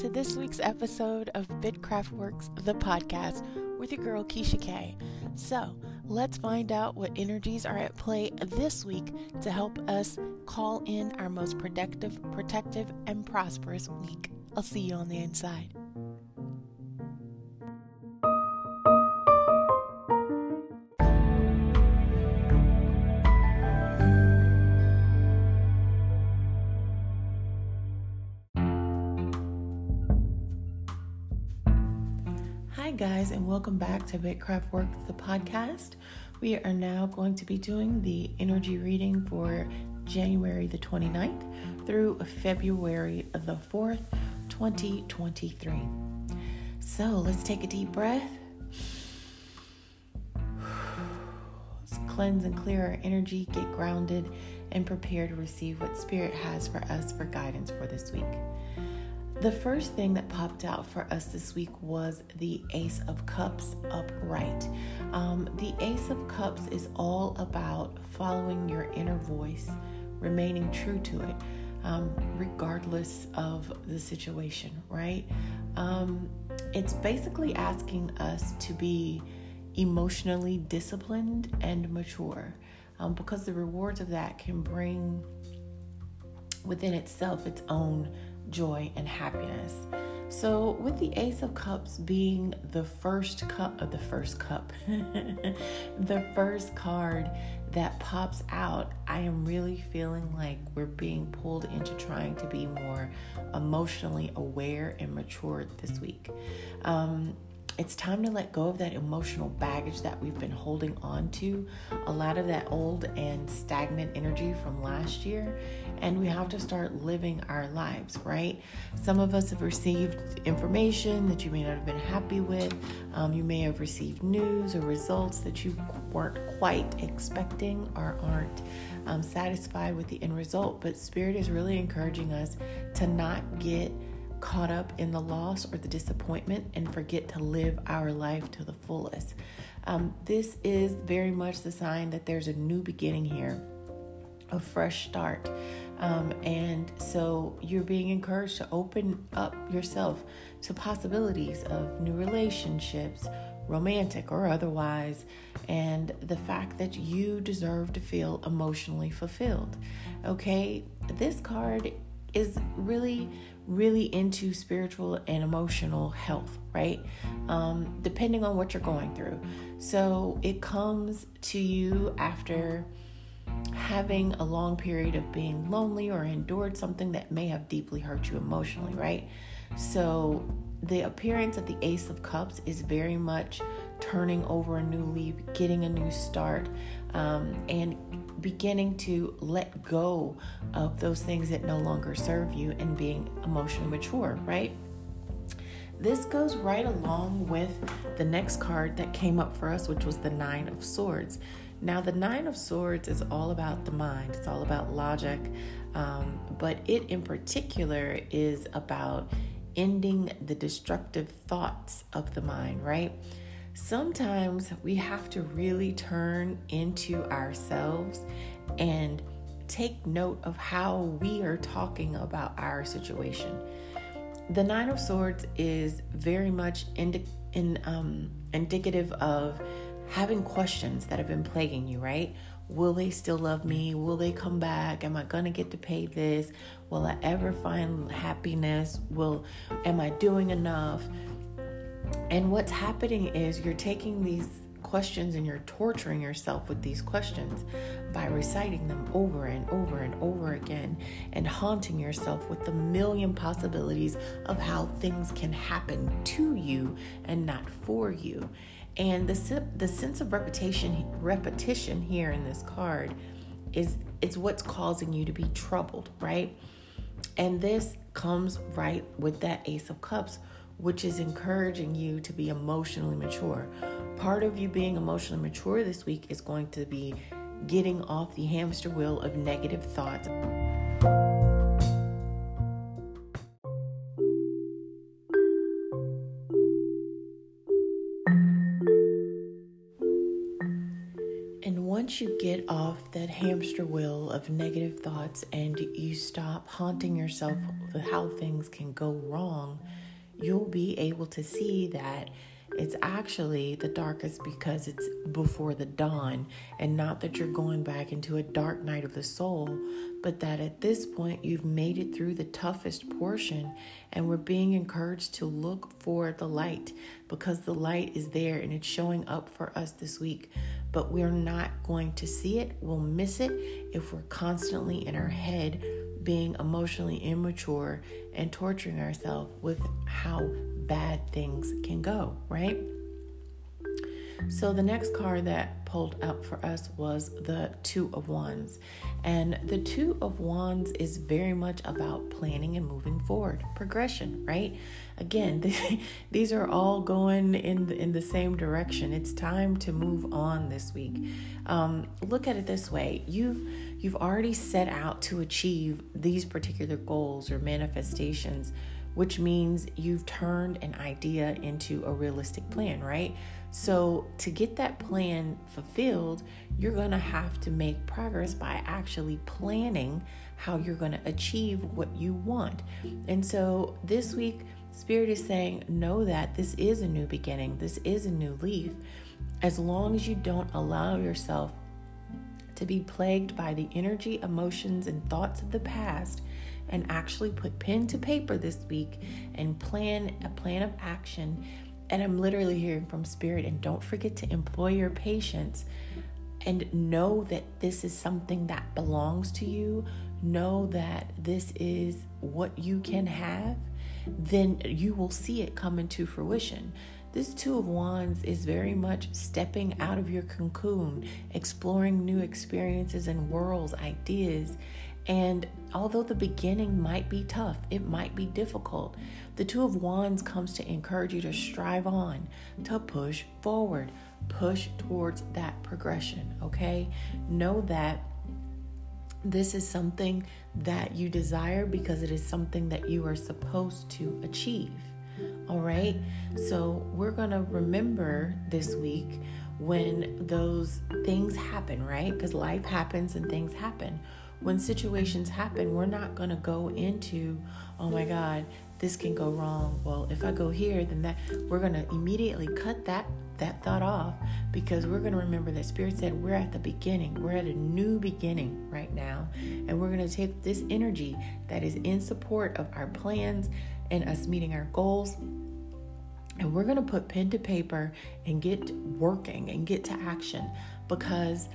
to this week's episode of Bidcraft Works, the podcast, with your girl Keisha K. So, let's find out what energies are at play this week to help us call in our most productive, protective, and prosperous week. I'll see you on the inside. Hi, guys, and welcome back to Bitcraft Works, the podcast. We are now going to be doing the energy reading for January the 29th through February the 4th, 2023. So let's take a deep breath. Let's cleanse and clear our energy, get grounded, and prepare to receive what Spirit has for us for guidance for this week. The first thing that popped out for us this week was the Ace of Cups upright. Um, the Ace of Cups is all about following your inner voice, remaining true to it, um, regardless of the situation, right? Um, it's basically asking us to be emotionally disciplined and mature um, because the rewards of that can bring within itself its own joy, and happiness. So, with the Ace of Cups being the first cup of the first cup, the first card that pops out, I am really feeling like we're being pulled into trying to be more emotionally aware and mature this week. Um, it's time to let go of that emotional baggage that we've been holding on to, a lot of that old and stagnant energy from last year, and we have to start living our lives, right? Some of us have received information that you may not have been happy with. Um, you may have received news or results that you weren't quite expecting or aren't um, satisfied with the end result, but Spirit is really encouraging us to not get caught up in the loss or the disappointment and forget to live our life to the fullest. Um, this is very much the sign that there's a new beginning here, a fresh start. Um, and so you're being encouraged to open up yourself to possibilities of new relationships, romantic or otherwise, and the fact that you deserve to feel emotionally fulfilled. Okay, this card is really really into spiritual and emotional health, right? Um, depending on what you're going through. So it comes to you after having a long period of being lonely or endured something that may have deeply hurt you emotionally, right? So the appearance of the Ace of Cups is very much turning over a new leaf, getting a new start, um, and beginning to let go of those things that no longer serve you and being emotionally mature, right? This goes right along with the next card that came up for us, which was the Nine of Swords. Now, the Nine of Swords is all about the mind, it's all about logic, um, but it in particular is about ending the destructive thoughts of the mind, right? Sometimes we have to really turn into ourselves and take note of how we are talking about our situation. The Nine of Swords is very much indi- in, um, indicative of having questions that have been plaguing you, right? Will they still love me? Will they come back? Am I to get to pay this? Will I ever find happiness? Will am I doing enough? And what's happening is you're taking these questions and you're torturing yourself with these questions by reciting them over and over and over again and haunting yourself with the million possibilities of how things can happen to you and not for you. And the the sense of repetition repetition here in this card is is what's causing you to be troubled, right? And this comes right with that ace of cups which is encouraging you to be emotionally mature. Part of you being emotionally mature this week is going to be getting off the hamster wheel of negative thoughts. once once you get off that hamster wheel of negative thoughts and you stop haunting yourself with how things can go wrong, you'll be able to see that it's actually the darkest because it's before the dawn, and not that you're going back into a dark night of the soul, but that at this point you've made it through the toughest portion, and we're being encouraged to look for the light because the light is there and it's showing up for us this week. But we're not going to see it, we'll miss it if we're constantly in our head being emotionally immature and torturing ourselves with how bad things can go, right? So the next card that pulled up for us was the Two of Wands. And the Two of Wands is very much about planning and moving forward, progression, right? Again, these are all going in the, in the same direction. It's time to move on this week. Um, look at it this way: you've you've already set out to achieve these particular goals or manifestations which means you've turned an idea into a realistic plan, right? So, to get that plan fulfilled, you're going to have to make progress by actually planning how you're going to achieve what you want. And so, this week, Spirit is saying, know that this is a new beginning, this is a new leaf. As long as you don't allow yourself to be plagued by the energy, emotions, and thoughts of the past, and actually put pen to paper this week and plan a plan of action. And I'm literally hearing from Spirit. And don't forget to employ your patience and know that this is something that belongs to you. Know that this is what you can have. Then you will see it come into fruition. This Two of Wands is very much stepping out of your cocoon, exploring new experiences and worlds, ideas, and although the beginning might be tough, it might be difficult, the Two of Wands comes to encourage you to strive on, to push forward, push towards that progression, okay? Know that this is something that you desire because it is something that you are supposed to achieve. All right. So we're going to remember this week when those things happen, right? Because life happens and things happen when situations happen, we're not going to go into, oh my God, this can go wrong. Well, if I go here, then that we're going to immediately cut that that thought off because we're going to remember that spirit said we're at the beginning. We're at a new beginning right now, and we're going to take this energy that is in support of our plans and us meeting our goals and we're going to put pen to paper and get working and get to action because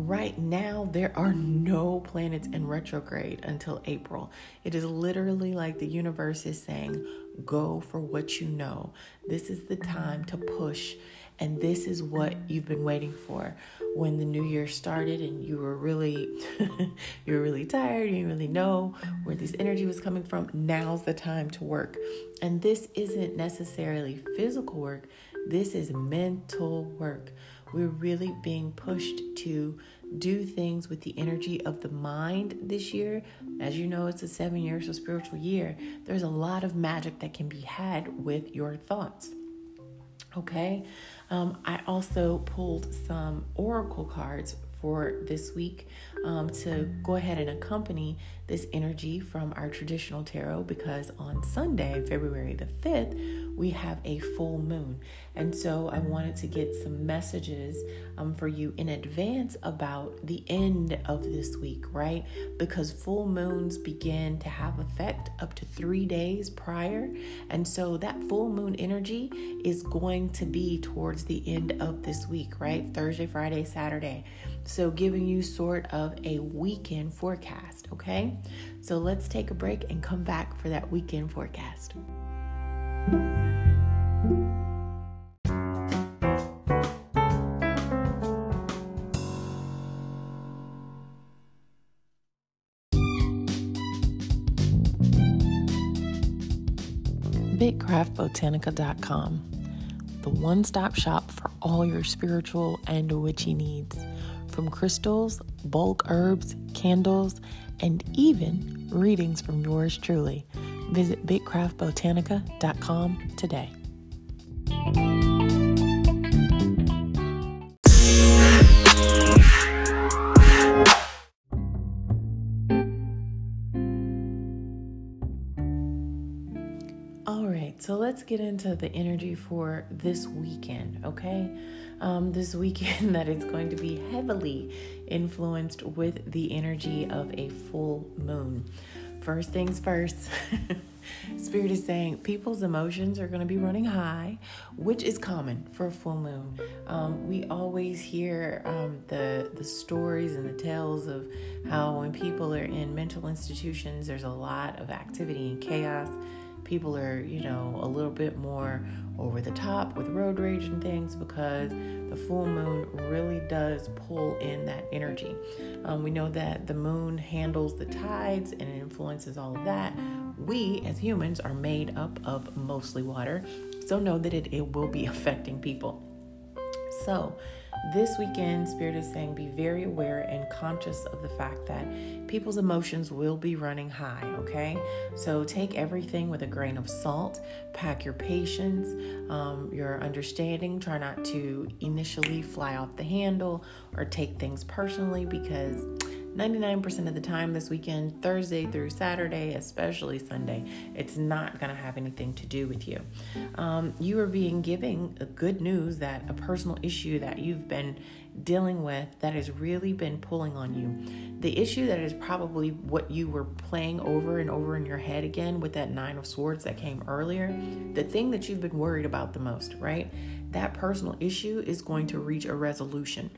Right now, there are no planets in retrograde until April. It is literally like the universe is saying, go for what you know. This is the time to push. And this is what you've been waiting for. When the new year started and you were really you were really tired, you didn't really know where this energy was coming from, now's the time to work. And this isn't necessarily physical work, this is mental work. We're really being pushed to do things with the energy of the mind this year. As you know, it's a seven years of spiritual year. There's a lot of magic that can be had with your thoughts. Okay. Um, I also pulled some oracle cards for this week um, to go ahead and accompany this energy from our traditional tarot because on Sunday, February the 5th, we have a full moon. And so I wanted to get some messages um, for you in advance about the end of this week, right? Because full moons begin to have effect up to three days prior. And so that full moon energy is going to be towards the end of this week, right? Thursday, Friday, Saturday. So giving you sort of a weekend forecast, okay? So let's take a break and come back for that weekend forecast. BitCraftBotanica.com, the one stop shop for all your spiritual and witchy needs. From crystals, bulk herbs, candles, and even readings from yours truly. Visit bigcraftbotanica.com today. All right, so let's get into the energy for this weekend, okay? Um, this weekend that is going to be heavily influenced with the energy of a full moon. First things first. Spirit is saying people's emotions are going to be running high, which is common for a full moon. Um, we always hear um, the the stories and the tales of how when people are in mental institutions, there's a lot of activity and chaos. People are, you know, a little bit more over the top with road rage and things because the full moon really does pull in that energy. Um, we know that the moon handles the tides and influences all of that. We, as humans, are made up of mostly water, so know that it, it will be affecting people. So, this weekend, Spirit is saying be very aware and conscious of the fact that people's emotions will be running high, okay? So take everything with a grain of salt, pack your patience, um, your understanding. Try not to initially fly off the handle or take things personally because 99% of the time this weekend, Thursday through Saturday, especially Sunday, it's not going to have anything to do with you. Um, you are being giving good news that a personal issue that you've been dealing with that has really been pulling on you. The issue that is probably what you were playing over and over in your head again with that Nine of Swords that came earlier, the thing that you've been worried about the most, right? That personal issue is going to reach a resolution.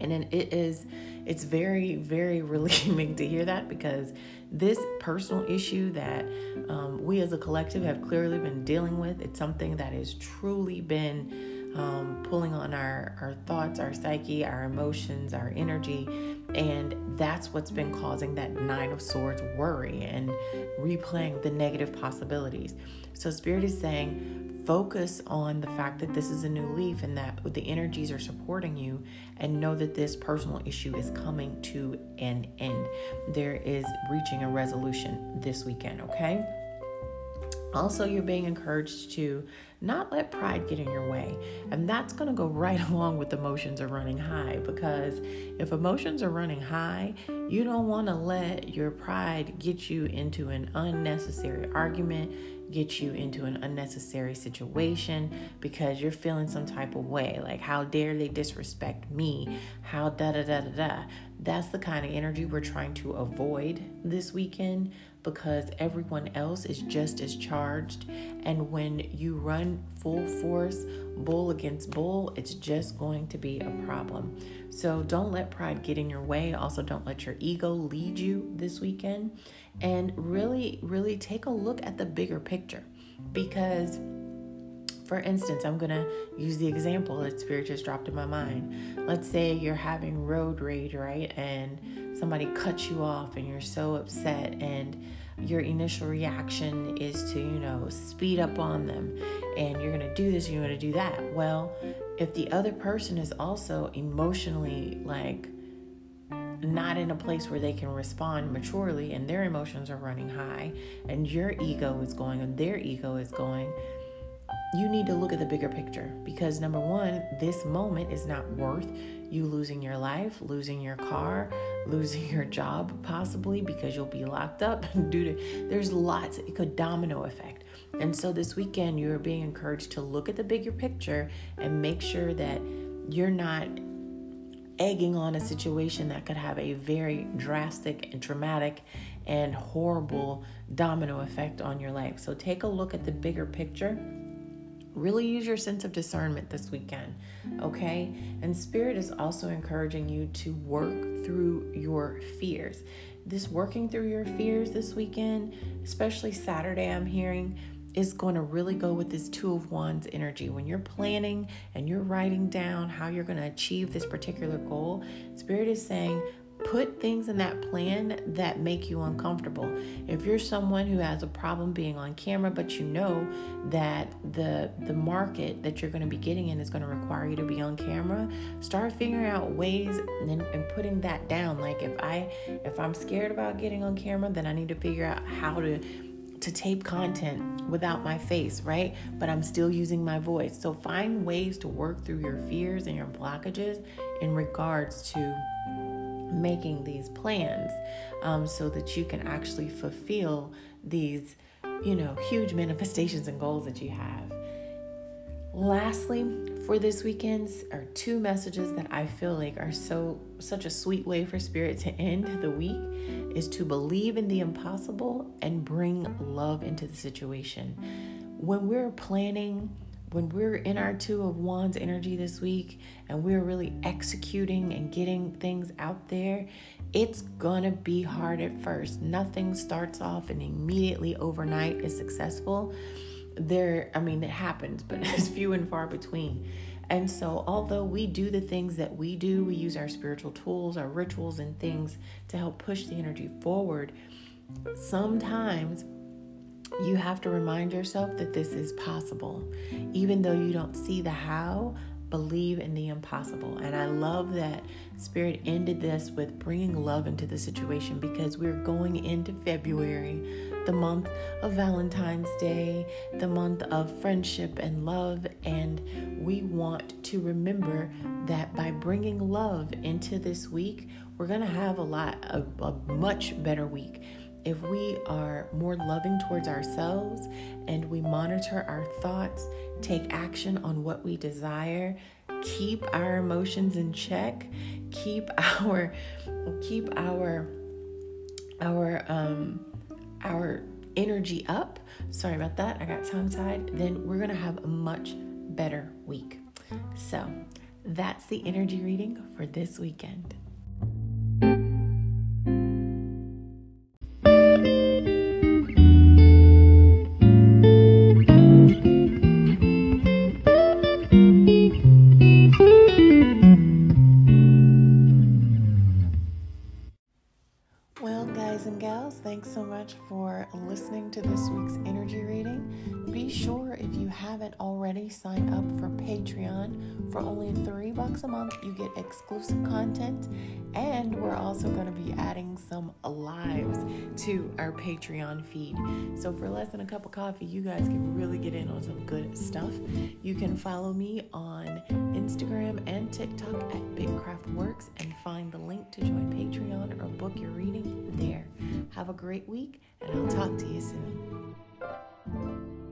And then it is it's very, very relieving to hear that because this personal issue that um, we as a collective have clearly been dealing with, it's something that has truly been um, pulling on our, our thoughts, our psyche, our emotions, our energy. And that's what's been causing that Nine of Swords worry and replaying the negative possibilities. So, Spirit is saying, focus on the fact that this is a new leaf and that the energies are supporting you and know that this personal issue is coming to an end. There is reaching a resolution this weekend, okay? Also, you're being encouraged to not let pride get in your way. And that's going to go right along with emotions are running high because if emotions are running high, you don't want to let your pride get you into an unnecessary argument get you into an unnecessary situation because you're feeling some type of way. Like, how dare they disrespect me? How da da da da da. That's the kind of energy we're trying to avoid this weekend because everyone else is just as charged. And when you run full force, bull against bull, it's just going to be a problem. So don't let pride get in your way. Also, don't let your ego lead you this weekend and really, really take a look at the bigger picture. Because, for instance, I'm going to use the example that Spirit just dropped in my mind. Let's say you're having road rage, right? And somebody cuts you off and you're so upset, and your initial reaction is to, you know, speed up on them and you're going to do this, you're going to do that. Well, if the other person is also emotionally like not in a place where they can respond maturely and their emotions are running high and your ego is going and their ego is going, you need to look at the bigger picture because number one, this moment is not worth you losing your life, losing your car, losing your job possibly because you'll be locked up due to there's lots it could domino effect. And so this weekend you're being encouraged to look at the bigger picture and make sure that you're not egging on a situation that could have a very drastic and traumatic and horrible domino effect on your life. So take a look at the bigger picture. Really use your sense of discernment this weekend, okay? And Spirit is also encouraging you to work through your fears. This working through your fears this weekend, especially Saturday, I'm hearing is going to really go with this Two of Wands energy. When you're planning and you're writing down how you're going to achieve this particular goal, Spirit is saying, put things in that plan that make you uncomfortable. If you're someone who has a problem being on camera, but you know that the the market that you're going to be getting in is going to require you to be on camera, start figuring out ways and, and putting that down. Like if I if I'm scared about getting on camera, then I need to figure out how to to tape content without my face, right? But I'm still using my voice. So find ways to work through your fears and your blockages in regards to making these plans um, so that you can actually fulfill these you know, huge manifestations and goals that you have. Lastly, for this weekend's are two messages that I feel like are so such a sweet way for spirit to end the week is to believe in the impossible and bring love into the situation. When we're planning when we're in our two of wands energy this week and we're really executing and getting things out there, it's gonna be hard at first. Nothing starts off and immediately overnight is successful. There, I mean, it happens, but it's few and far between. And so, although we do the things that we do, we use our spiritual tools, our rituals, and things to help push the energy forward. Sometimes you have to remind yourself that this is possible. Even though you don't see the how, believe in the impossible. And I love that Spirit ended this with bringing love into the situation because we're going into February, the month of Valentine's Day, the month of friendship and love. And we want to remember that by bringing love into this week, we're going to have a lot of a much better week if we are more loving towards ourselves and we monitor our thoughts, take action on what we desire, keep our emotions in check, keep our keep our our um our energy up. Sorry about that. I got tongue tied. Then we're going to have a much better week. So, that's the energy reading for this weekend. Energy reading. Be sure if you haven't already sign up for Patreon. For only three bucks a month, you get exclusive content, and we're also going to be adding some lives to our Patreon feed. So for less than a cup of coffee, you guys can really get in on some good stuff. You can follow me on Instagram and TikTok at Big Craft Works and find the link to join Patreon or book your reading there. Have a great week, and I'll talk to you soon. うん。